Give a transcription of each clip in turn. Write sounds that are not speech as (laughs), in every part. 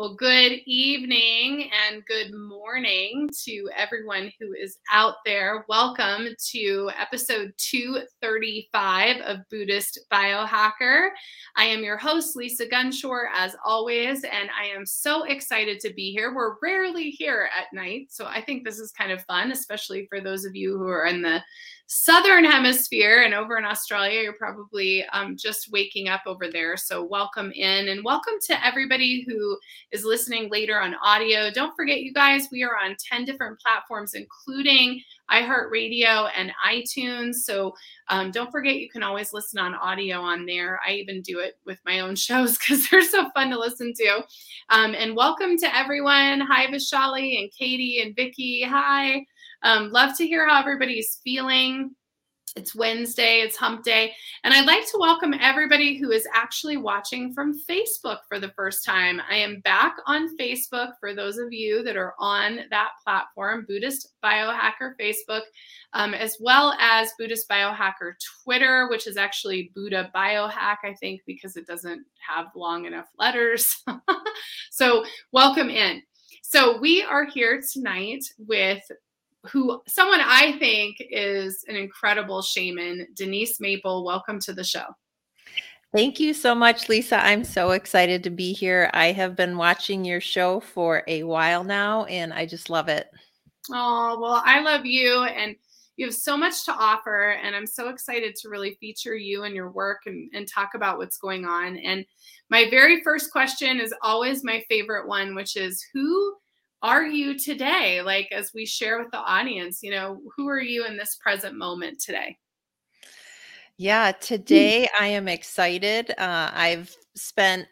Well, good evening and good morning to everyone who is out there. Welcome to episode 235 of Buddhist Biohacker. I am your host, Lisa Gunshore, as always, and I am so excited to be here. We're rarely here at night, so I think this is kind of fun, especially for those of you who are in the southern hemisphere and over in Australia, you're probably um, just waking up over there. So, welcome in and welcome to everybody who is listening later on audio. Don't forget, you guys, we are on 10 different platforms, including iHeartRadio and iTunes. So, um, don't forget, you can always listen on audio on there. I even do it with my own (laughs) shows because they're so fun to listen to. Um, and welcome to everyone. Hi, Vishali and Katie and Vicky. Hi. Um, love to hear how everybody's feeling. It's Wednesday, it's hump day. And I'd like to welcome everybody who is actually watching from Facebook for the first time. I am back on Facebook for those of you that are on that platform, Buddhist Biohacker Facebook, um, as well as Buddhist Biohacker Twitter, which is actually Buddha Biohack, I think, because it doesn't have long enough letters. (laughs) so, welcome in. So, we are here tonight with who someone I think is an incredible shaman, Denise Maple. Welcome to the show. Thank you so much, Lisa. I'm so excited to be here. I have been watching your show for a while now, and I just love it. Oh, well, I love you, and you have so much to offer. And I'm so excited to really feature you and your work and, and talk about what's going on. And my very first question is always my favorite one, which is who are you today? Like, as we share with the audience, you know, who are you in this present moment today? Yeah, today I am excited. Uh, I've spent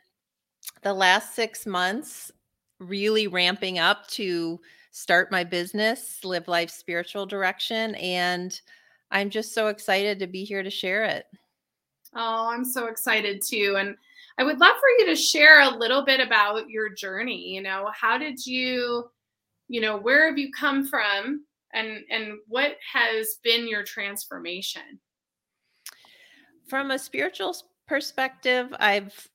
the last six months really ramping up to start my business, live life spiritual direction. And I'm just so excited to be here to share it. Oh, I'm so excited too. And I would love for you to share a little bit about your journey. You know, how did you, you know, where have you come from and and what has been your transformation? From a spiritual perspective, I've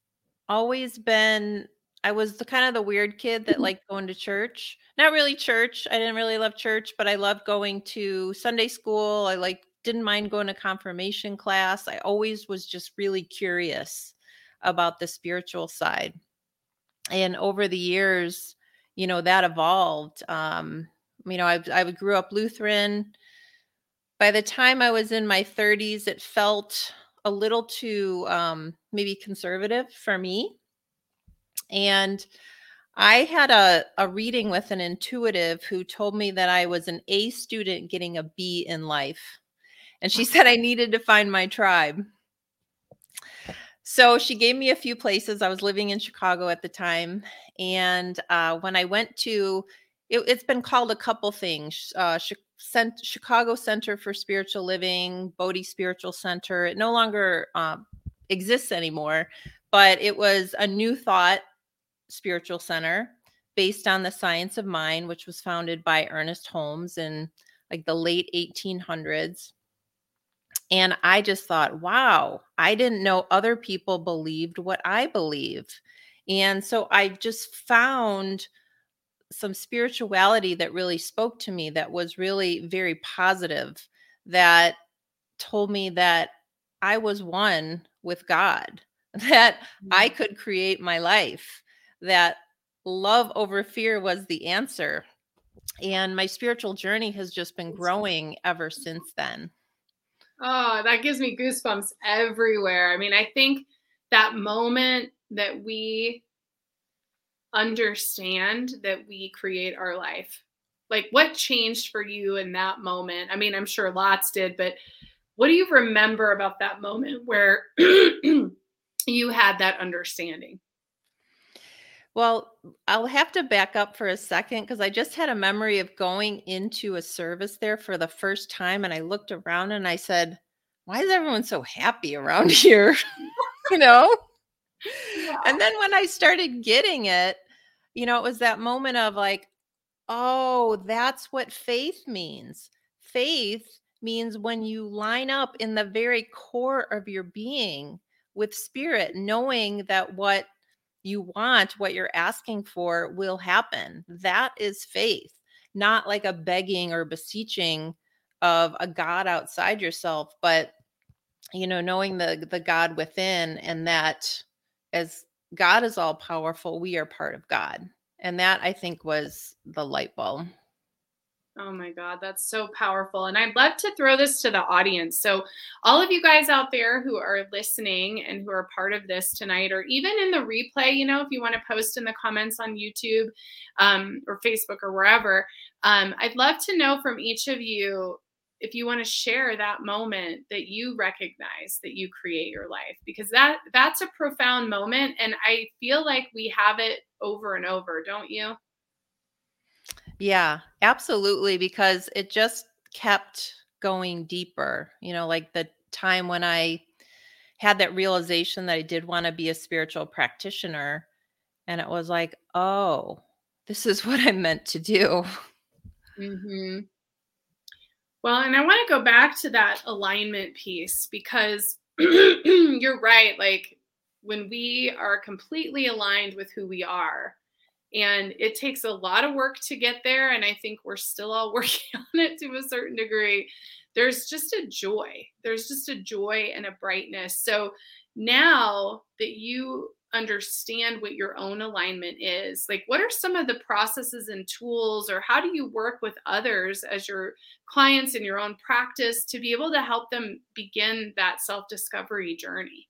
always been I was the kind of the weird kid that mm-hmm. liked going to church. Not really church. I didn't really love church, but I loved going to Sunday school. I like didn't mind going to confirmation class. I always was just really curious about the spiritual side. And over the years, you know, that evolved. Um, you know, I, I grew up Lutheran. By the time I was in my 30s, it felt a little too um, maybe conservative for me. And I had a, a reading with an intuitive who told me that I was an A student getting a B in life. And she (laughs) said I needed to find my tribe. So she gave me a few places. I was living in Chicago at the time. And uh, when I went to, it, has been called a couple things uh, Chicago Center for Spiritual Living, Bodhi Spiritual Center. It no longer uh, exists anymore, but it was a new thought spiritual center based on the science of mind, which was founded by Ernest Holmes in like the late 1800s. And I just thought, wow, I didn't know other people believed what I believe. And so I just found some spirituality that really spoke to me, that was really very positive, that told me that I was one with God, (laughs) that I mm. could create my life, that love over fear was the answer. And my spiritual journey has just been growing ever since then. Oh, that gives me goosebumps everywhere. I mean, I think that moment that we understand that we create our life. Like, what changed for you in that moment? I mean, I'm sure lots did, but what do you remember about that moment where (clears throat) you had that understanding? Well, I'll have to back up for a second because I just had a memory of going into a service there for the first time. And I looked around and I said, Why is everyone so happy around (laughs) here? you know? Yeah. And then when I started getting it, you know, it was that moment of like, Oh, that's what faith means. Faith means when you line up in the very core of your being with spirit, knowing that what you want, what you're asking for will happen. That is faith, not like a begging or beseeching of a God outside yourself, but you know, knowing the the God within and that as God is all powerful, we are part of God. And that I think was the light bulb. Oh my God, that's so powerful. And I'd love to throw this to the audience. So, all of you guys out there who are listening and who are part of this tonight, or even in the replay, you know, if you want to post in the comments on YouTube um, or Facebook or wherever, um, I'd love to know from each of you if you want to share that moment that you recognize that you create your life because that that's a profound moment and i feel like we have it over and over don't you yeah, absolutely. Because it just kept going deeper. You know, like the time when I had that realization that I did want to be a spiritual practitioner. And it was like, oh, this is (laughs) what I'm meant to do. Mm-hmm. Well, and I want to go back to that alignment piece because (clears throat) you're right. Like when we are completely aligned with who we are, and it takes a lot of work to get there and i think we're still all (laughs) working on it to a certain degree. There's just a joy. There's just a joy and a brightness. So now that you understand what your own alignment is like what are some of the processes and tools or how do you work with others as your clients in your own practice to be able to help them begin that self discovery journey?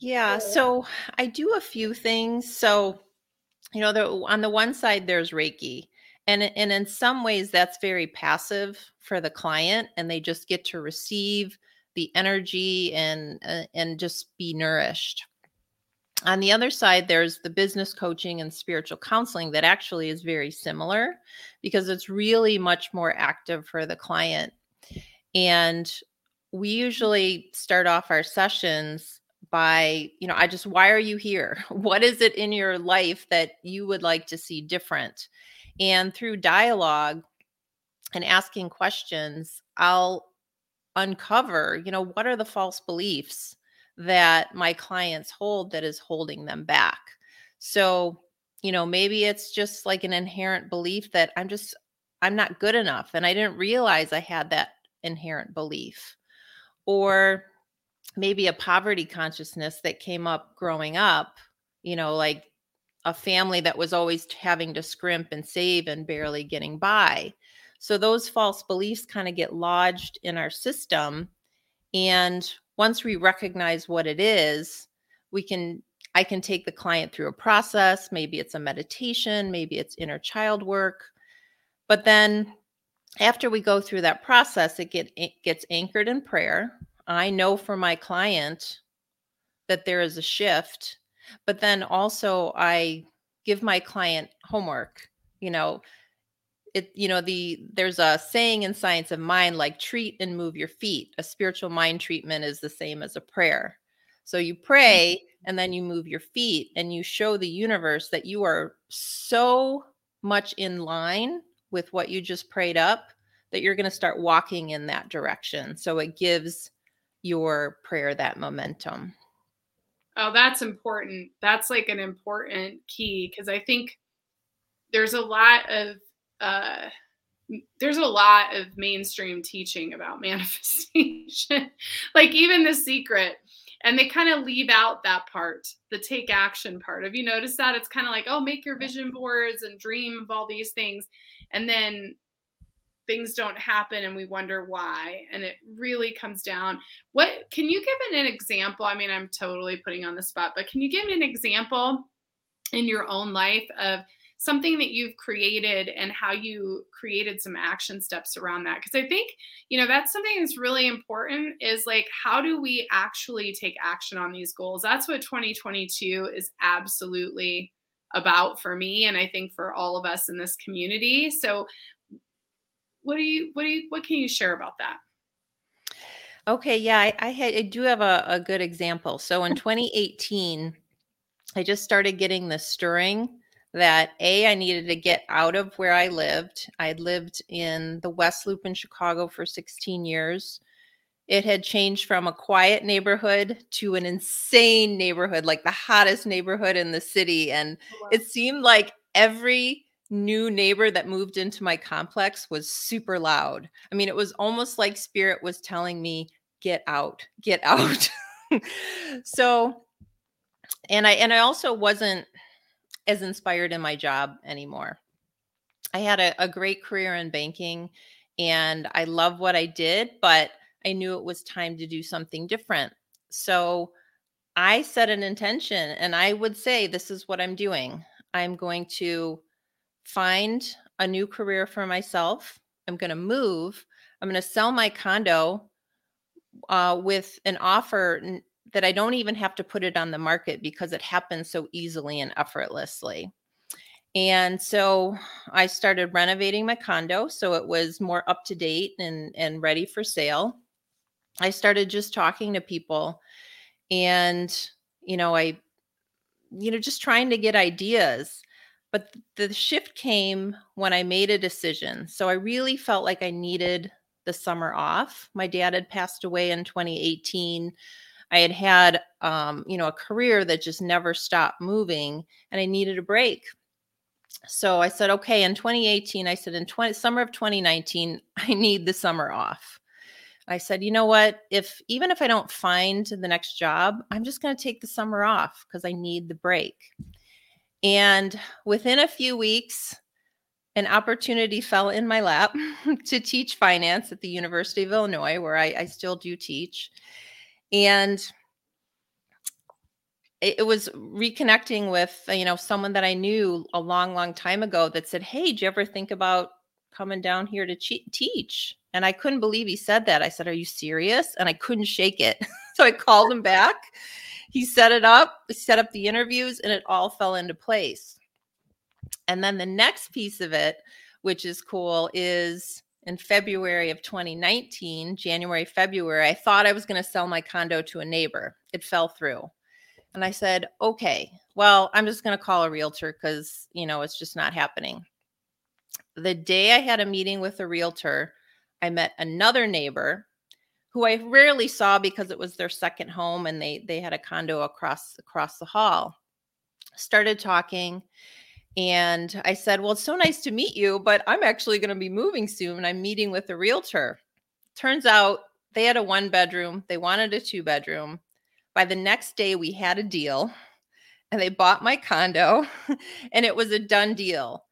Yeah so i do a few things. So you know, the, on the one side, there's Reiki. And, and in some ways, that's very passive for the client, and they just get to receive the energy and uh, and just be nourished. On the other side, there's the business coaching and spiritual counseling that actually is very similar because it's really much more active for the client. And we usually start off our sessions by you know i just why are you here? (laughs) What is it in your life that you would like to see different? And through dialogue and asking questions i'll uncover you know what are the false beliefs that my clients hold that is holding them back? So you know maybe it's just like an inherent belief that i'm just i'm not good enough and i didn't realize i had that inherent belief. Or maybe a poverty consciousness that came up growing up, you know, like a family that was always having to scrimp and save and barely getting by. So those false beliefs kind of get lodged in our system. And once we recognize what it is, we can I can take the client through a process. Maybe it's a meditation, maybe it's inner child work. But then after we go through that process, it get it gets anchored in prayer. I know for my client that there is a shift, but then also I give my client homework, you know, it you know the there's a saying in science of mind like treat and move your feet. A spiritual mind treatment is the same as a prayer. So you pray mm-hmm. and then you move your feet and you show the universe that you are so much in line with what you just prayed up that you're going to start walking in that direction. So it gives your prayer that momentum. Oh, that's important. That's like an important key because I think there's a lot of uh there's a lot of mainstream teaching about (laughs) manifestation. like even the secret and they kind of leave out that part, the take action part. Have you noticed that? It's kind of like, oh, make your vision boards and dream of all these things. And then things don't happen and we wonder why and it really comes down. What can you give an example i mean i'm totally putting on the spot but can you give an example in your own life of something that you've created and how you created some action steps around that? Because i think you know that's something that's really important is like how do we actually take action on these goals? That's what 2022 is absolutely about for me and i think for all of us in this community. So what do you what do you what can you share about that? Okay, yeah, I, I, had, I do have a, a good example. So in (laughs) 2018, I just started getting the stirring that a I needed to get out of where I lived. I had lived in the West Loop in Chicago for 16 years, it had changed from a quiet neighborhood to an insane neighborhood, like the hottest neighborhood in the city. And oh, it seemed like every new neighbor that moved into my complex was super loud. I mean, it was almost like spirit was telling me, get out, get (laughs) out. so, and I, and I also wasn't as inspired in my job anymore. I had a, a great career in banking and I love what I did, but I knew it was time to do something different. So I set an intention and I would say, this is what I'm doing. I'm going to find a new career for myself. I'm going to move. I'm going to sell my condo uh, with an offer n- that I don't even have to put it on the market because it happens so easily and effortlessly. And so I started renovating my condo so it was more up to date and, and ready for sale. I started just talking to people and, you know, I, you know, just trying to get ideas. But the shift came when I made a decision. So I really felt like I needed the summer off. My dad had passed away in 2018. I had had, um, you know, a career that just never stopped moving, and I needed a break. So I said, okay, in 2018, I said in 20 summer of 2019, (laughs) I need the summer off. I said, you know what? If even if I don't find the next job, I'm just going to take the summer off because I need the break. And within a few weeks, an opportunity fell in my lap (laughs) to teach finance at the University of Illinois, where I, I still do teach. And it, was reconnecting with, you know, someone that I knew a long, long time ago that said, Hey, do you ever think about coming down here to che- teach? And I couldn't believe he said that. I said, Are you serious? And I couldn't shake it. (laughs) so I called him back. He set it up, set up the interviews, and it all fell into place. And then the next piece of it, which is cool, is in February of 2019, January, February, I thought I was going to sell my condo to a neighbor. It fell through. And I said, okay, well, I'm just going to call a realtor because, you know, it's just not happening. The day I had a meeting with a realtor, I met another neighbor who I rarely saw because it was their second home and they they had a condo across across the hall. Started talking and I said, "Well, it's so nice to meet you, but I'm actually going to be moving soon. I'm meeting with a realtor." Turns out they had a one bedroom, they wanted a two bedroom. By the next day we had a deal and they bought my condo (laughs) and it was a done deal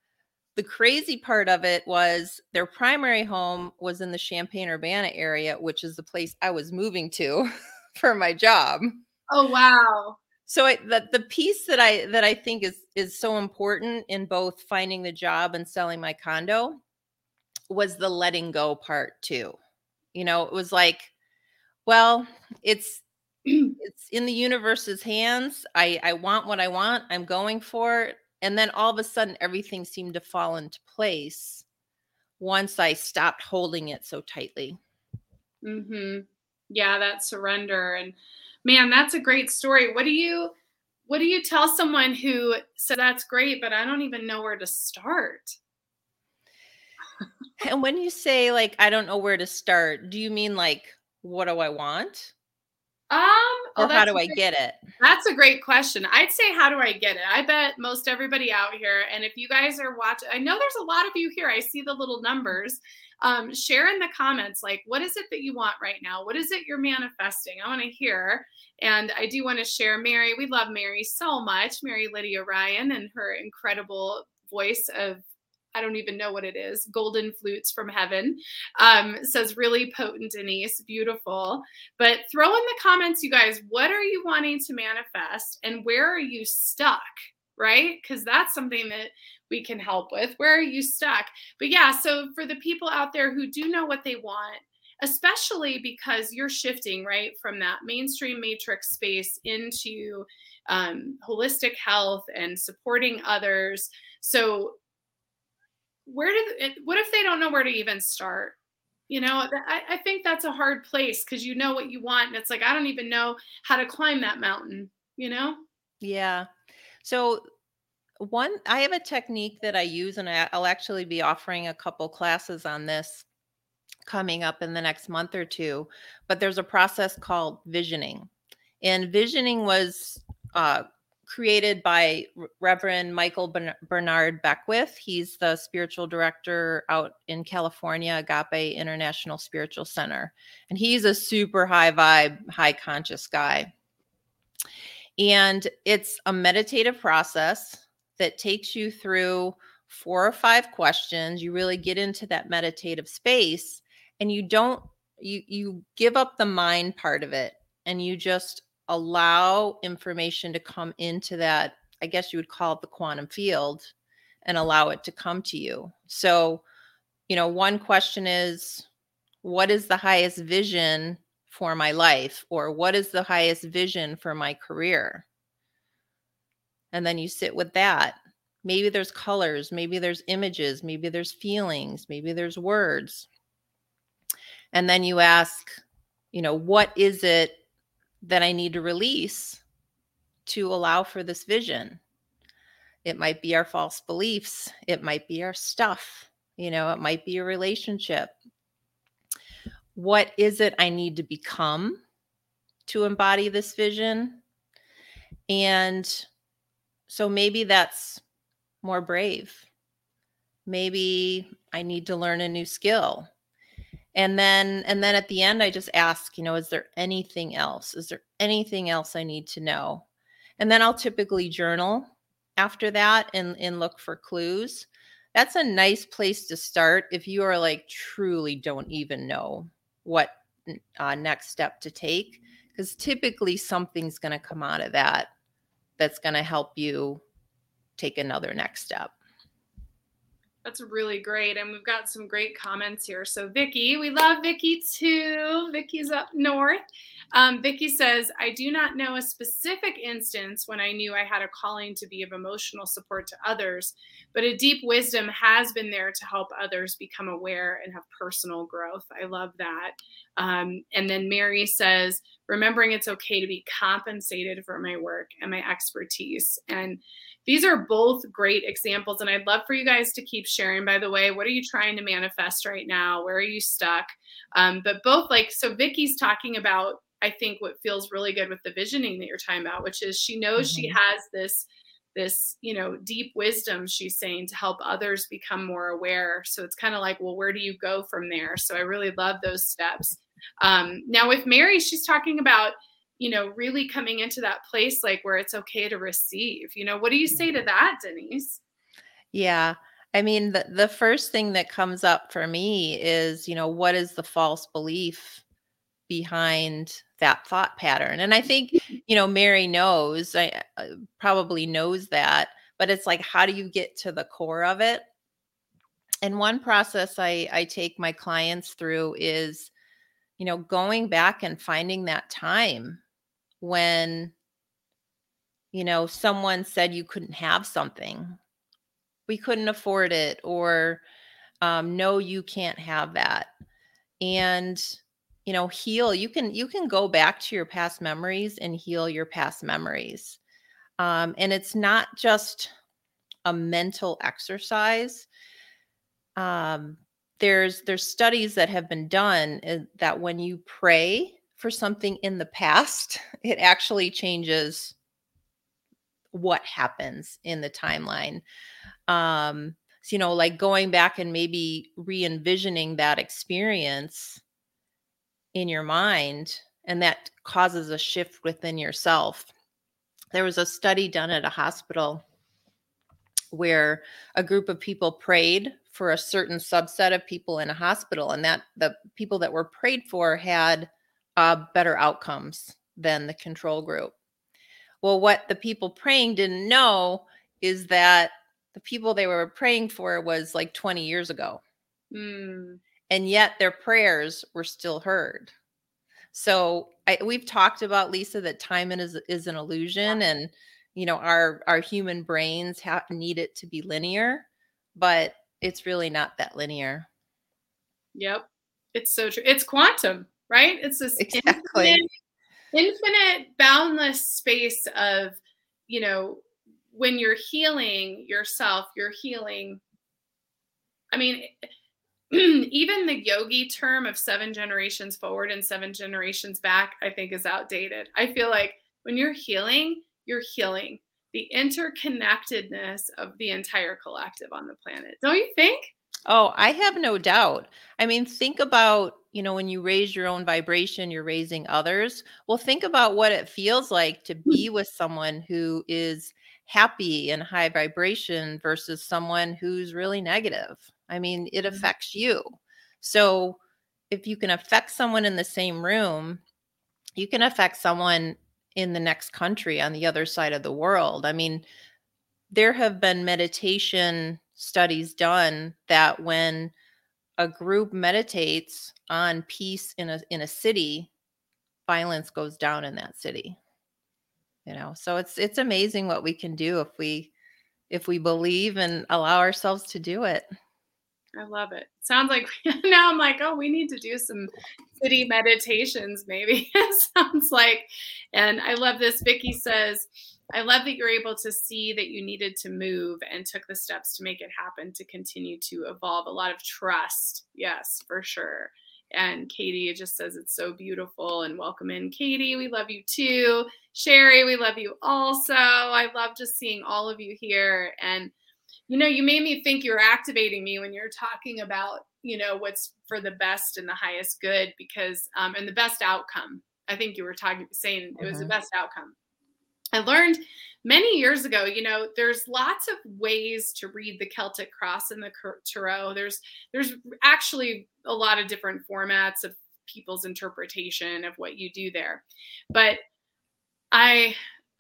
the crazy part of it was their primary home was in the Champaign Urbana area, which is the place I was moving to (laughs) for my job. Oh wow. So I, the the piece that I that I think is is so important in both finding the job and selling my condo was the letting go part too. You know, it was like, well, it's (clears throat) it's in the universe's hands. I I want what I want. I'm going for it and then all of a sudden everything seemed to fall into place once i stopped holding it so tightly. Mm-hmm. yeah that surrender and man that's a great story. What do you what do you tell someone who said that's great but i don't even know where to start? (laughs) And when you say like i don't know where to start do you mean like what do i want? Um, or oh, how do I get it? That's a great question. I'd say, how do I get it? I bet most everybody out here, and if you guys are watching, I know there's a lot of you here. I see the little numbers. Um, share in the comments, like, what is it that you want right now? What is it you're manifesting? I want to hear. And I do want to share Mary. We love Mary so much, Mary Lydia Ryan, and her incredible voice of I don't even know what it is. Golden flutes from heaven. Um, says really potent, Denise. Beautiful. But throw in the comments, you guys, what are you wanting to manifest and where are you stuck? Right? Because that's something that we can help with. Where are you stuck? But yeah, so for the people out there who do know what they want, especially because you're shifting right from that mainstream matrix space into um, holistic health and supporting others. So where did what if they don't know where to even start you know I, I think that's a hard place because you know what you want and it's like i don't even know how to climb that mountain you know yeah so one i have a technique that i use and i'll actually be offering a couple classes on this coming up in the next month or two. But there's a process called visioning. And visioning was uh, created by Reverend Michael Bernard Beckwith. He's the spiritual director out in California, Agape International Spiritual Center. And he's a super high vibe, high conscious guy. And it's a meditative process that takes you through four or five questions. You really get into that meditative space and you don't you you give up the mind part of it and you just allow information to come into that i guess you would call it the quantum field and allow it to come to you. So you know one question is what is the highest vision for my life? Or what is the highest vision for my career? And then you sit with that. Maybe there's colors maybe there's images maybe there's feelings maybe there's words. And then you ask you know what is it that I need to release to allow for this vision. It might be our false beliefs, it might be our stuff, you know, it might be a relationship. What is it I need to become to embody this vision? And so maybe that's more brave. Maybe I need to learn a new skill and then and then at the end i just ask you know is there anything else? Is there anything else i need to know? And then i'll typically journal after that and and look for clues. That's a nice place to start if you are like truly don't even know what uh, next step to take because typically something's going to come out of that that's going to help you take another next step that's really great. And we've got some great comments here. So Vicky, we love Vicky too. Vicky's up north. Um, Vicky says, I do not know a specific instance when I knew I had a calling to be of emotional support to others, but a deep wisdom has been there to help others become aware and have personal growth. I love that. Um, and then Mary says, remembering it's okay to be compensated for my work and my expertise. And these are both great examples. And I'd love for you guys to keep sharing, by the way, what are you trying to manifest right now? Where are you stuck? Um, but both like, so Vicky's talking about, I think what feels really good with the visioning that you're talking about, which is she knows mm-hmm. she has this this you know deep wisdom she's saying to help others become more aware so it's kind of like well where do you go from there so i really love those steps um, now with mary she's talking about you know, really coming into that place like where it's okay to receive. You know, what do you say to that, Denise? Yeah. I mean, the, the first thing that comes up for me is, you know, what is the false belief behind that thought pattern? And I think, mm-hmm. you know, Mary knows, I uh, probably knows that, but it's like, how do you get to the core of it? And one process I, I take my clients through is, you know, going back and finding that time when you know someone said you couldn't have something we couldn't afford it or um, no you can't have that. And you know heal you can you can go back to your past memories and heal your past memories um, and it's not just a mental exercise um, there's there's studies that have been done uh, that when you pray for something in the past, (laughs) it actually changes what happens in the timeline. Um, so, you know, like going back and maybe re envisioning that experience in your mind, and that causes a shift within yourself. There was a study done at a hospital where a group of people prayed for a certain subset of people in a hospital, and that the people that were prayed for had uh, better outcomes than the control group. Well, what the people praying didn't know is that the people they were praying for was like 20 years ago. Mm. And yet their prayers were still heard. So I, we've talked about Lisa that time is is an illusion, and you know our our human brains have need it to be linear, but it's really not that linear. Yep, it's so true. It's quantum right? It's this exactly. infinite, infinite, boundless space of, you know, when you're healing yourself, you're healing. I mean, (clears throat) even the yogi term of seven generations forward and seven generations back, I think is outdated. I feel like when you're healing, you're healing the interconnectedness of the entire collective on the planet. Don't you think? Oh, I have no doubt. I mean, think about, you know, when you raise your own vibration, you're raising others. Well, think about what it feels like to hmm. be with someone who is happy and high vibration versus someone who's really negative. I mean, it mm-hmm. affects you. So, if you can affect someone in the same room, you can affect someone in the next country on the other side of the world. I mean, there have been meditation studies done that when a group meditates on peace in a in a city, violence goes down in that city. You know, so it's it's amazing what we can do if we if we believe and allow ourselves to do it. I love it. Sounds like (laughs) now I'm like, oh, we need to do some city meditations, maybe. (laughs) It sounds like. And I love this. Vicky says, I love that you're able to see that you needed to move and took the steps to make it happen to continue to evolve. A lot of trust. Yes, for sure. And Katie just says it's so beautiful and welcome in, Katie. We love you too. Sherry, we love you also. I love just seeing all of you here. And, you know, you made me think you're activating me when you're talking about, you know, what's for the best and the highest good because, um, and the best outcome. I think you were talking, saying it was mm-hmm. the best outcome I learned many years ago, you know, there's lots of ways to read the Celtic cross in the Tarot. There's there's actually a lot of different formats of people's interpretation of what you do there. But I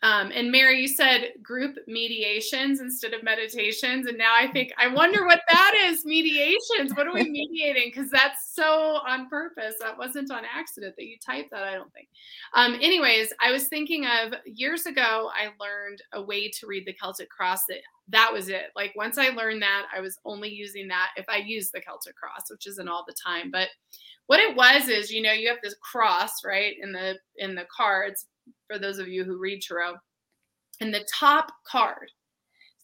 um, and Mary, you said group mediations instead of meditations. And now I think, I wonder what that is mediations. What are we mediating? Because that's so on purpose. That wasn't on accident that you typed that, I don't think. Um, anyways, I was thinking of years ago, I learned a way to read the Celtic cross that that was it. Like once I learned that, I was only using that if I use the Celtic cross, which isn't all the time. But what it was is, you know, you have this cross, right, in the in the cards for those of you who read tarot, and the top card.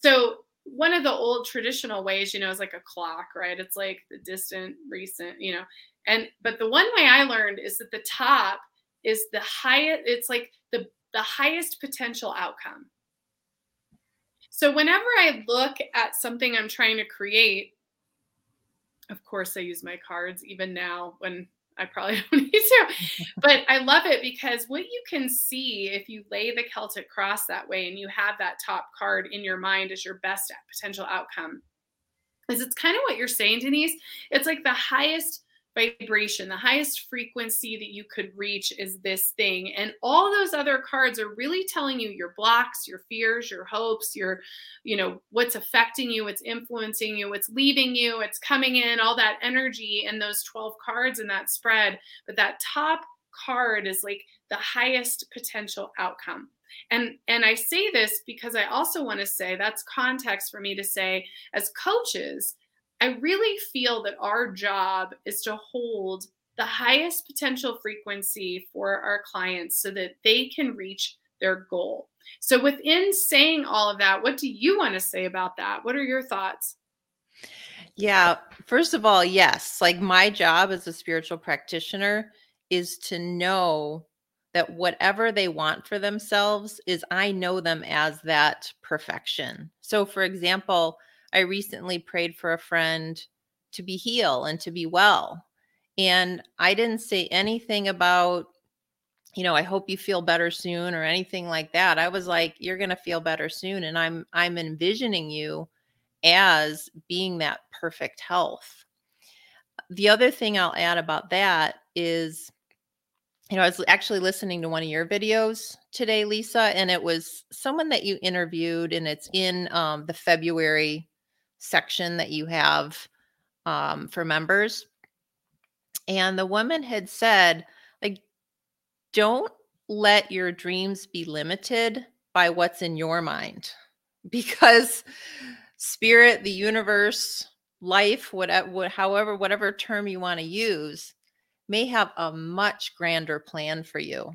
So one of the old traditional ways, you know, is like a clock, right? It's like the distant, recent, you know. And but the one way I learned is that the top is the highest, it's like the the highest potential outcome. So whenever I look at something I'm trying to create, of course I use my cards even now when I probably (laughs) don't need to. but I love it because what you can see if you lay the Celtic cross that way and you have that top card in your mind as your best potential outcome is it's kind of what you're saying, Denise. It's like the highest vibration, the highest frequency that you could reach is this thing. And all those other cards are really telling you your blocks, your fears, your hopes, your, you know, what's affecting you, what's influencing you, what's leaving you, it's coming in, all that energy and those 12 cards and that spread. But that top card is like the highest potential outcome. And and I say this because I also want to say that's context for me to say as coaches, I really feel that our job is to hold the highest potential frequency for our clients so that they can reach their goal. So, within saying all of that, what do you want to say about that? What are your thoughts? Yeah, first of all, yes, like my job as a spiritual practitioner is to know that whatever they want for themselves is I know them as that perfection. So, for example, I recently prayed for a friend to be heal and to be well. And I didn't say anything about, you know, I hope you feel better soon or anything like that. I was like, you're going to feel better soon and I'm I'm envisioning you as being that perfect health. The other thing I'll add about that is you know, I was actually listening to one of your videos today, Lisa, and it was someone that you interviewed, and it's in um, the February section that you have um, for members. And the woman had said, like, don't let your dreams be limited by what's in your mind (laughs) because spirit, the universe, life, whatever, however, whatever term you want to use, may have a much grander plan for you.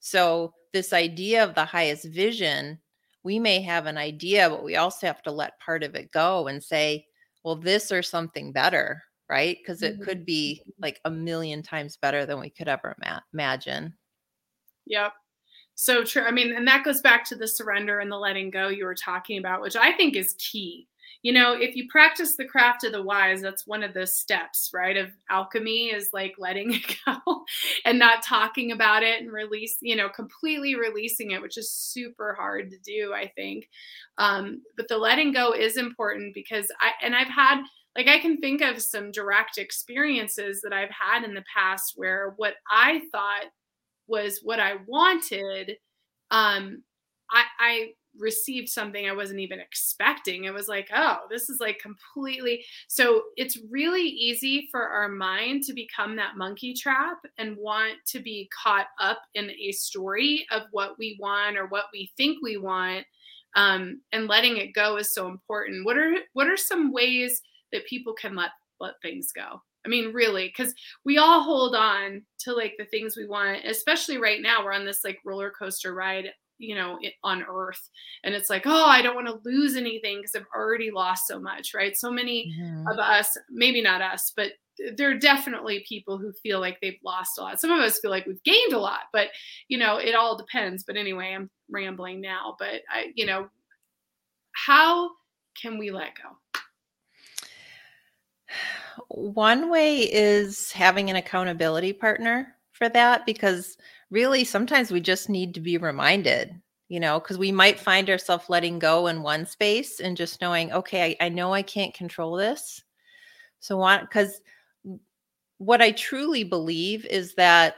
So, this idea of the highest vision we may have an idea, but we also have to let part of it go and say, well, this or something better. right? Because it Mhm. could be like a million times better than we could ever ma- imagine. Yep. So true. I mean, and that goes back to the surrender and the letting go you were talking about, which I think is key. You know, if you practice the craft of the wise, that's one of the steps, right? Of alchemy is like letting (laughs) it go and not talking about it and release, you know, completely releasing it, which is super hard to do, I think. Um, but the letting go is important because I, and I've had, like, I can think of some direct experiences that I've had in the past where what I thought was what I wanted, um, I, I received something I wasn't even expecting. It was like, oh, this is like completely. So it's really easy for our mind to become that monkey trap and want to be caught up in a story of what we want or what we think we want. Um, and letting it go is so important. What are what are some ways that people can let let things go? I mean, really, because we all hold on to like the things we want, especially right now. We're on this like roller coaster ride, you know, on earth. And it's like, oh, I don't want to lose anything because I've already lost so much, right? So many Mhm. of us, maybe not us, but there are definitely people who feel like they've lost a lot. Some of us feel like we've gained a lot, but you know, it all depends. But anyway, I'm rambling now. But I, you know, how can we let go? One way is having an accountability partner for that because really sometimes we just need to be reminded, you know, because we might find ourselves letting go in one space and just knowing, okay, I, I know I can't control this. So, want because what I truly believe is that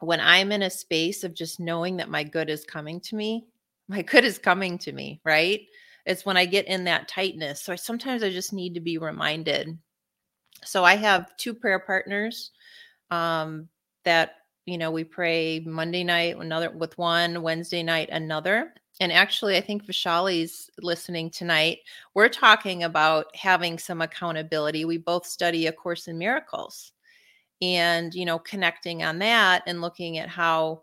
when I'm in a space of just knowing that my good is coming to me, (laughs) my good is coming to me, right? It's when I get in that tightness. So I, sometimes I just need to be reminded so I have two prayer partners um, that you know we pray Monday night another with one, Wednesday night another. And actually, I think Vishali's listening tonight. We're talking about having some accountability. We both study A Course in Miracles, and you know, connecting on that and looking at how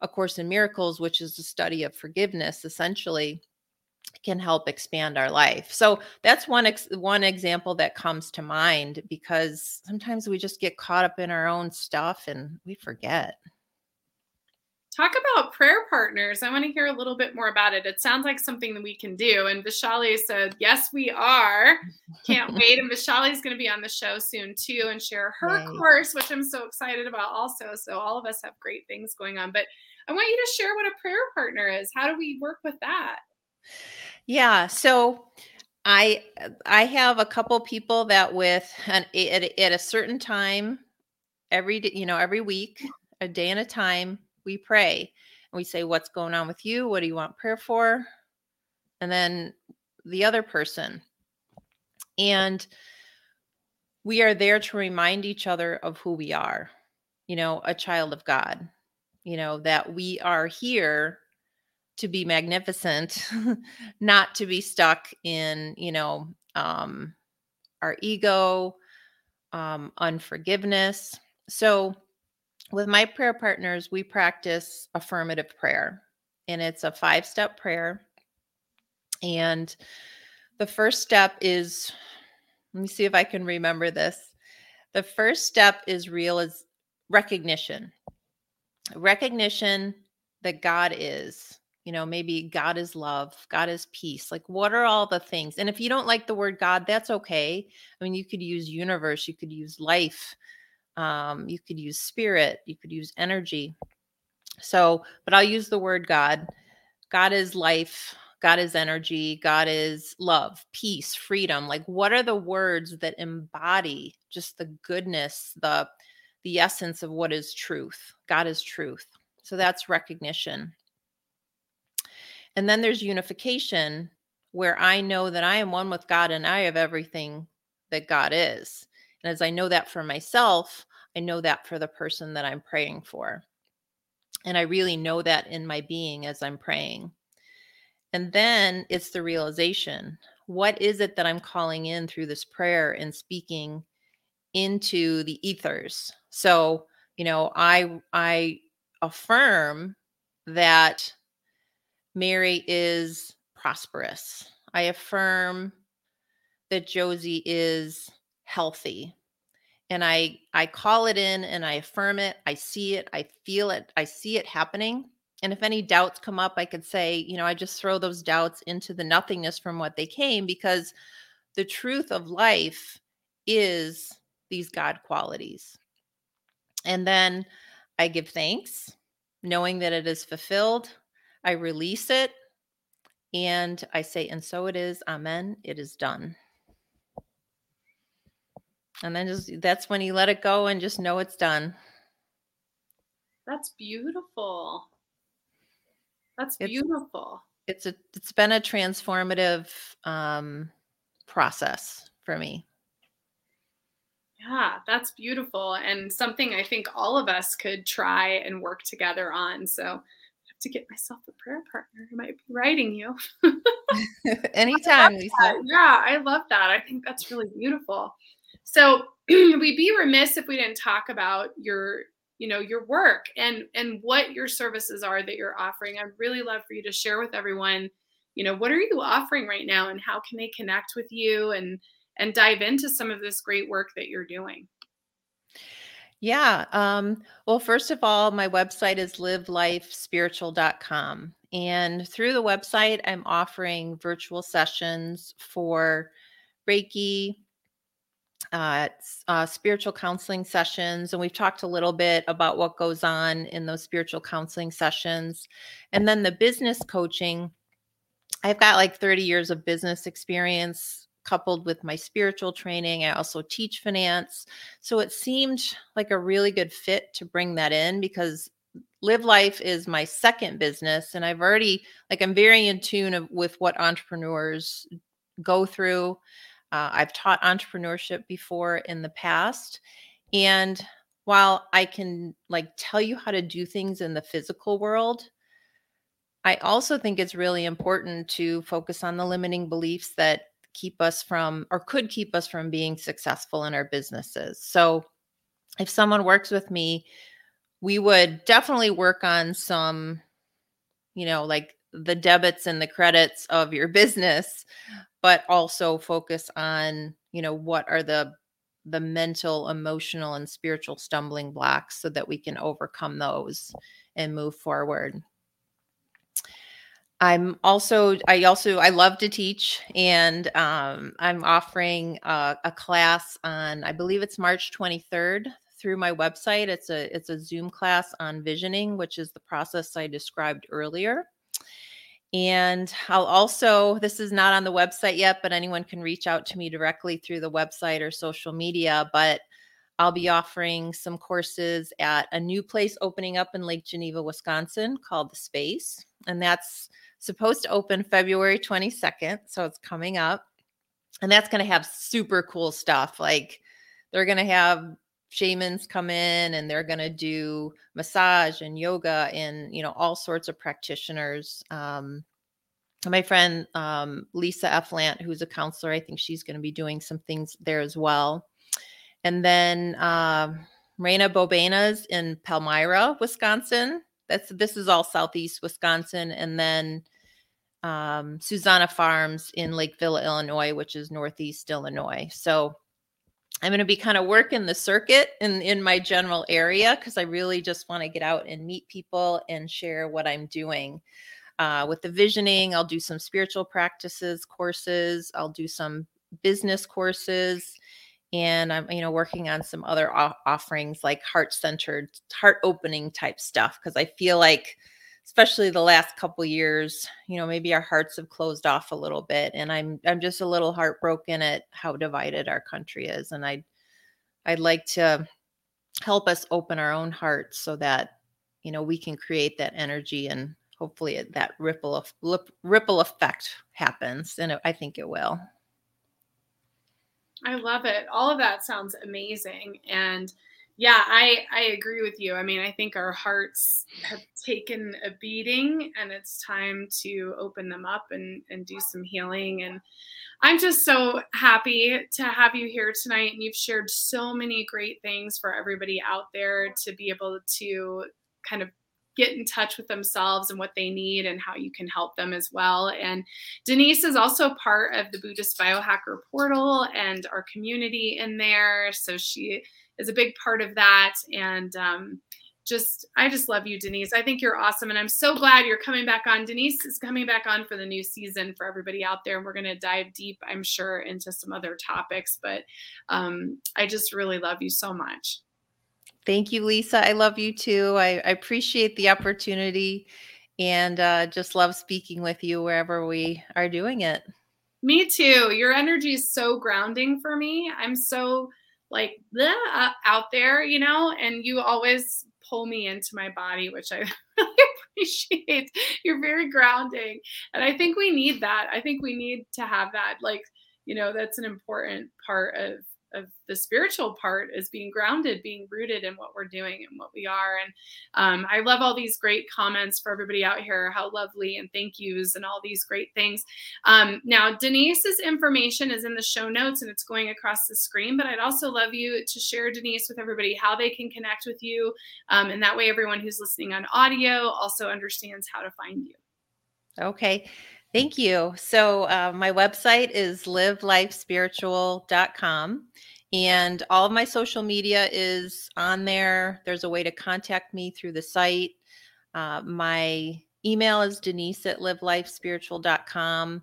A Course in Miracles, which is the study of forgiveness, essentially can help expand our life. So that's one ex- one example that comes to mind because sometimes we just get caught up in our own stuff and we forget. Talk about prayer partners. I want to hear a little bit more about it. It sounds like something that we can do. And Vishali said, Yes, we are. Can't (laughs) wait. And Vishali is going to be on the show soon too and share her course, which I'm so excited about also. So all of us have great things going on. But I want you to share what a prayer partner is. How do we work with that? Yeah, so I uh, I have a couple people that with an at, at a certain time every d- you know every week a day and a time we pray. And we say what's going on with you? What do you want prayer for? And then the other person. And we are there to remind each other of who we are you know a child of god you know that we are here to be magnificent (laughs) not to be stuck in you know um our ego um unforgiveness. So with my prayer partners we practice affirmative prayer and it's a five step prayer. And the first step is let me see if i can remember this. The first step is real is recognition. Recognition that god is you know maybe god is love god is peace like what are all the things? And if you don't like the word god that's okay. I mean you could use universe you could use life um, you could use spirit you could use energy. So but i'll use the word god. God is life god is energy god is love peace freedom. Like what are the words that embody just the goodness the the essence of what is truth? God is truth. So that's recognition and then there's unification, where I know that I am one with God and I have everything that God is. And as I know that for myself, I know that for the person that I'm praying for. And I really know that in my being as I'm praying. And then it's the realization what is it that I'm calling in through this prayer and speaking into the ethers? So, you know, I I affirm that Mary is prosperous. I affirm that Josie is healthy. and I I call it in and I affirm it. I see it, I feel it, I see it happening. And if any doubts come up, I could say, you know, I just throw those doubts into the nothingness from what they came because the truth of life is these God qualities. And then I give thanks, knowing that it is fulfilled. I release it and I say, and so it is. Amen. It is done. And then just that's when you let it go and just know it's done. That's beautiful. That's beautiful. It's, it's a it's been a transformative um process for me. Yeah, that's beautiful and something I think all of us could try and work together on. So to get myself a prayer partner who might be writing you. (laughs) (laughs) Anytime, Lisa. Yeah, I love that. I think that's really beautiful. So (clears throat) we'd be remiss if we didn't talk about your, you know, your work and and what your services are that you're offering. I'd really love for you to share with everyone, you know, what are you offering right now and how can they connect with you and and dive into some of this great work that you're doing. Yeah. Um, well, first of all, my website is livelifespiritual.com. And through the website, I'm offering virtual sessions for Reiki, uh, uh, spiritual counseling sessions. And we've talked a little bit about what goes on in those spiritual counseling sessions. And then the business coaching. I've got like 30 years of business experience coupled with my spiritual training. I also teach finance. So it seemed like a really good fit to bring that in because Live Life is my second business. And I've already, like, I'm very in tune of, with what entrepreneurs go through. Uh, I've taught entrepreneurship before in the past. And while I can like tell you how to do things in the physical world, I also think it's really important to focus on the limiting beliefs that keep us from or could keep us from being successful in our businesses. So if someone works with me, we would definitely work on some, you know, like the debits and the credits of your (laughs) business, but also focus on, you know, what are the the mental, emotional, and spiritual stumbling blocks so that we can overcome those and move forward. I'm also I also I love to teach and um, I'm offering a, a, class on I believe it's March 23rd through my website. It's a it's a Zoom class on visioning, which is the process I described earlier. And I'll also this is not on the website yet, but anyone can reach out to me directly through the website or social media. But I'll be offering some courses at a new place opening up in Lake Geneva, Wisconsin called The Space. And that's supposed to open February 22nd. So it's coming up. And that's going to have super cool stuff. Like they're going to have shamans come in and they're going to do massage and yoga and, you know, all sorts of practitioners. Um, my friend um, Lisa Efflant, who's a counselor, I think she's going to be doing some things there as well. And then uh, Reina Bobanas in Palmyra, Wisconsin. That's this is all southeast Wisconsin, and then um, Susanna Farms in Lakeville, Illinois, which is northeast Illinois. So I'm going to be kind of working the circuit in in my general area because I really just want to get out and meet people and share what I'm doing. Uh, with the visioning, I'll do some spiritual practices courses. I'll do some business courses, and I'm you know working on some other offerings like heart centered, heart opening type stuff because I feel like especially the last couple years you know maybe our hearts have closed off a little bit and i'm i'm just a little heartbroken at how divided our country is and i I'd, I'd like to help us open our own hearts so that you know we can create that energy and hopefully that ripple of ripple effect happens and i think it will. I love it. All of that sounds amazing and yeah, I I agree with you. I mean, I think our hearts have taken a beating and it's time to open them up and and do some healing and I'm just so happy to have you here tonight and you've shared so many great things for everybody out there to be able to kind of get in touch with themselves and what they need and how you can help them as well. And Denise is also part of the Buddhist Biohacker portal and our community in there. So she is a big part of that. And um, just I just love you, Denise. I think you're awesome, and I'm so glad you're coming back on. Denise is coming back on for the new season for everybody out there, and we're going to dive deep, I'm sure, into some other topics. But um, I just really love you so much. Thank you, Lisa. I love you too. I, I appreciate the opportunity, and uh, just love speaking with you wherever we are doing it. Me too. Your energy is so grounding for me. I'm so like bleh, uh, out there, you know, and you always pull me into my body, which I (laughs) really appreciate. You're very grounding. And I think we need that. I think we need to have that. Like, you know, that's an important part of of the spiritual part is being grounded, being rooted in what we're doing and what we are. And um, I love all these great comments for everybody out here. How lovely and thank yous and all these great things. Um, now, Denise's information is in the show notes and it's going across the screen. But I'd also love you to share Denise with everybody how they can connect with you, um, and that way everyone who's listening on audio also understands how to find you. Okay. Thank you. So, uh, my website is livelifespiritual.com, and all of my social media is on there. There's a way to contact me through the site. Uh, my email is denise at livelifespiritual.com.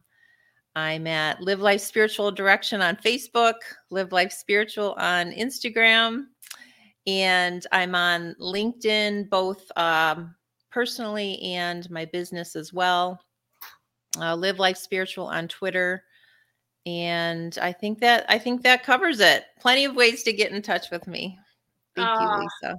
I'm at Live Life Spiritual Direction on Facebook, Live Life Spiritual on Instagram, and I'm on LinkedIn, both um, personally and my business as well uh, live life spiritual on twitter and i think that i think that covers it. Plenty of ways to get in touch with me. Thank uh, you lisa.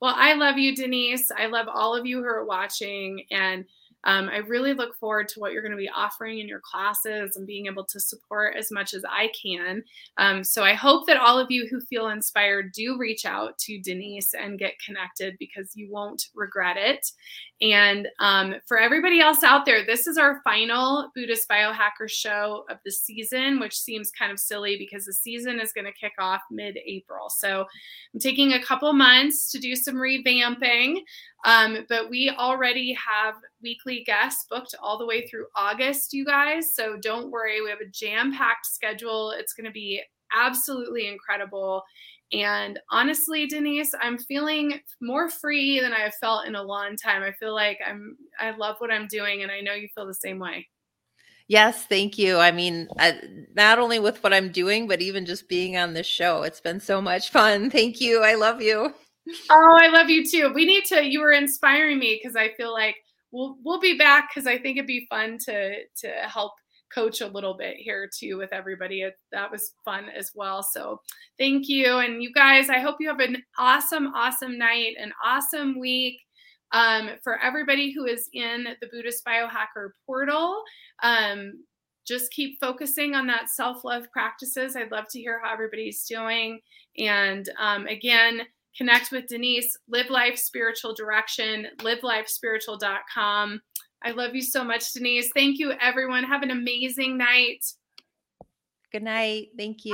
well i love you denise. I love all of you who are watching and um, I really look forward to what you're going to be offering in your classes and being able to support as much as I can. Um, so I hope that all of you who feel inspired do reach out to Denise and get connected because you won't regret it. And um, for everybody else out there, this is our final Buddhist Biohacker show of the season, which seems kind of silly because the season is going to kick off mid April. So I'm taking a couple months to do some revamping. Um, but we already have weekly guests booked all the way through August, you guys. So don't worry, we have a jam packed schedule. It's going to be absolutely incredible. And honestly, Denise, I'm feeling more free than I've felt in a long time. I feel like I'm, I love what I'm doing, and I know you feel the same way. Yes, thank you. I mean, I, not only with what I'm doing, but even just being on this show. It's been so much fun. Thank you. I love you. Oh, I love you too. We need to. You were inspiring me because I feel like we'll we'll be back because I think it'd be fun to to help coach a little bit here too with everybody. It, that was fun as well. So thank you, and you guys. I hope you have an awesome, awesome night, an awesome week. Um, for everybody who is in the Buddhist Biohacker portal, um, just keep focusing on that self love practices. I'd love to hear how everybody's doing. And um, again, connect with Denise, Live Life Spiritual Direction, livelifespiritual.com. I love you so much, Denise. Thank you, everyone. Have an amazing night. Good night. Thank you.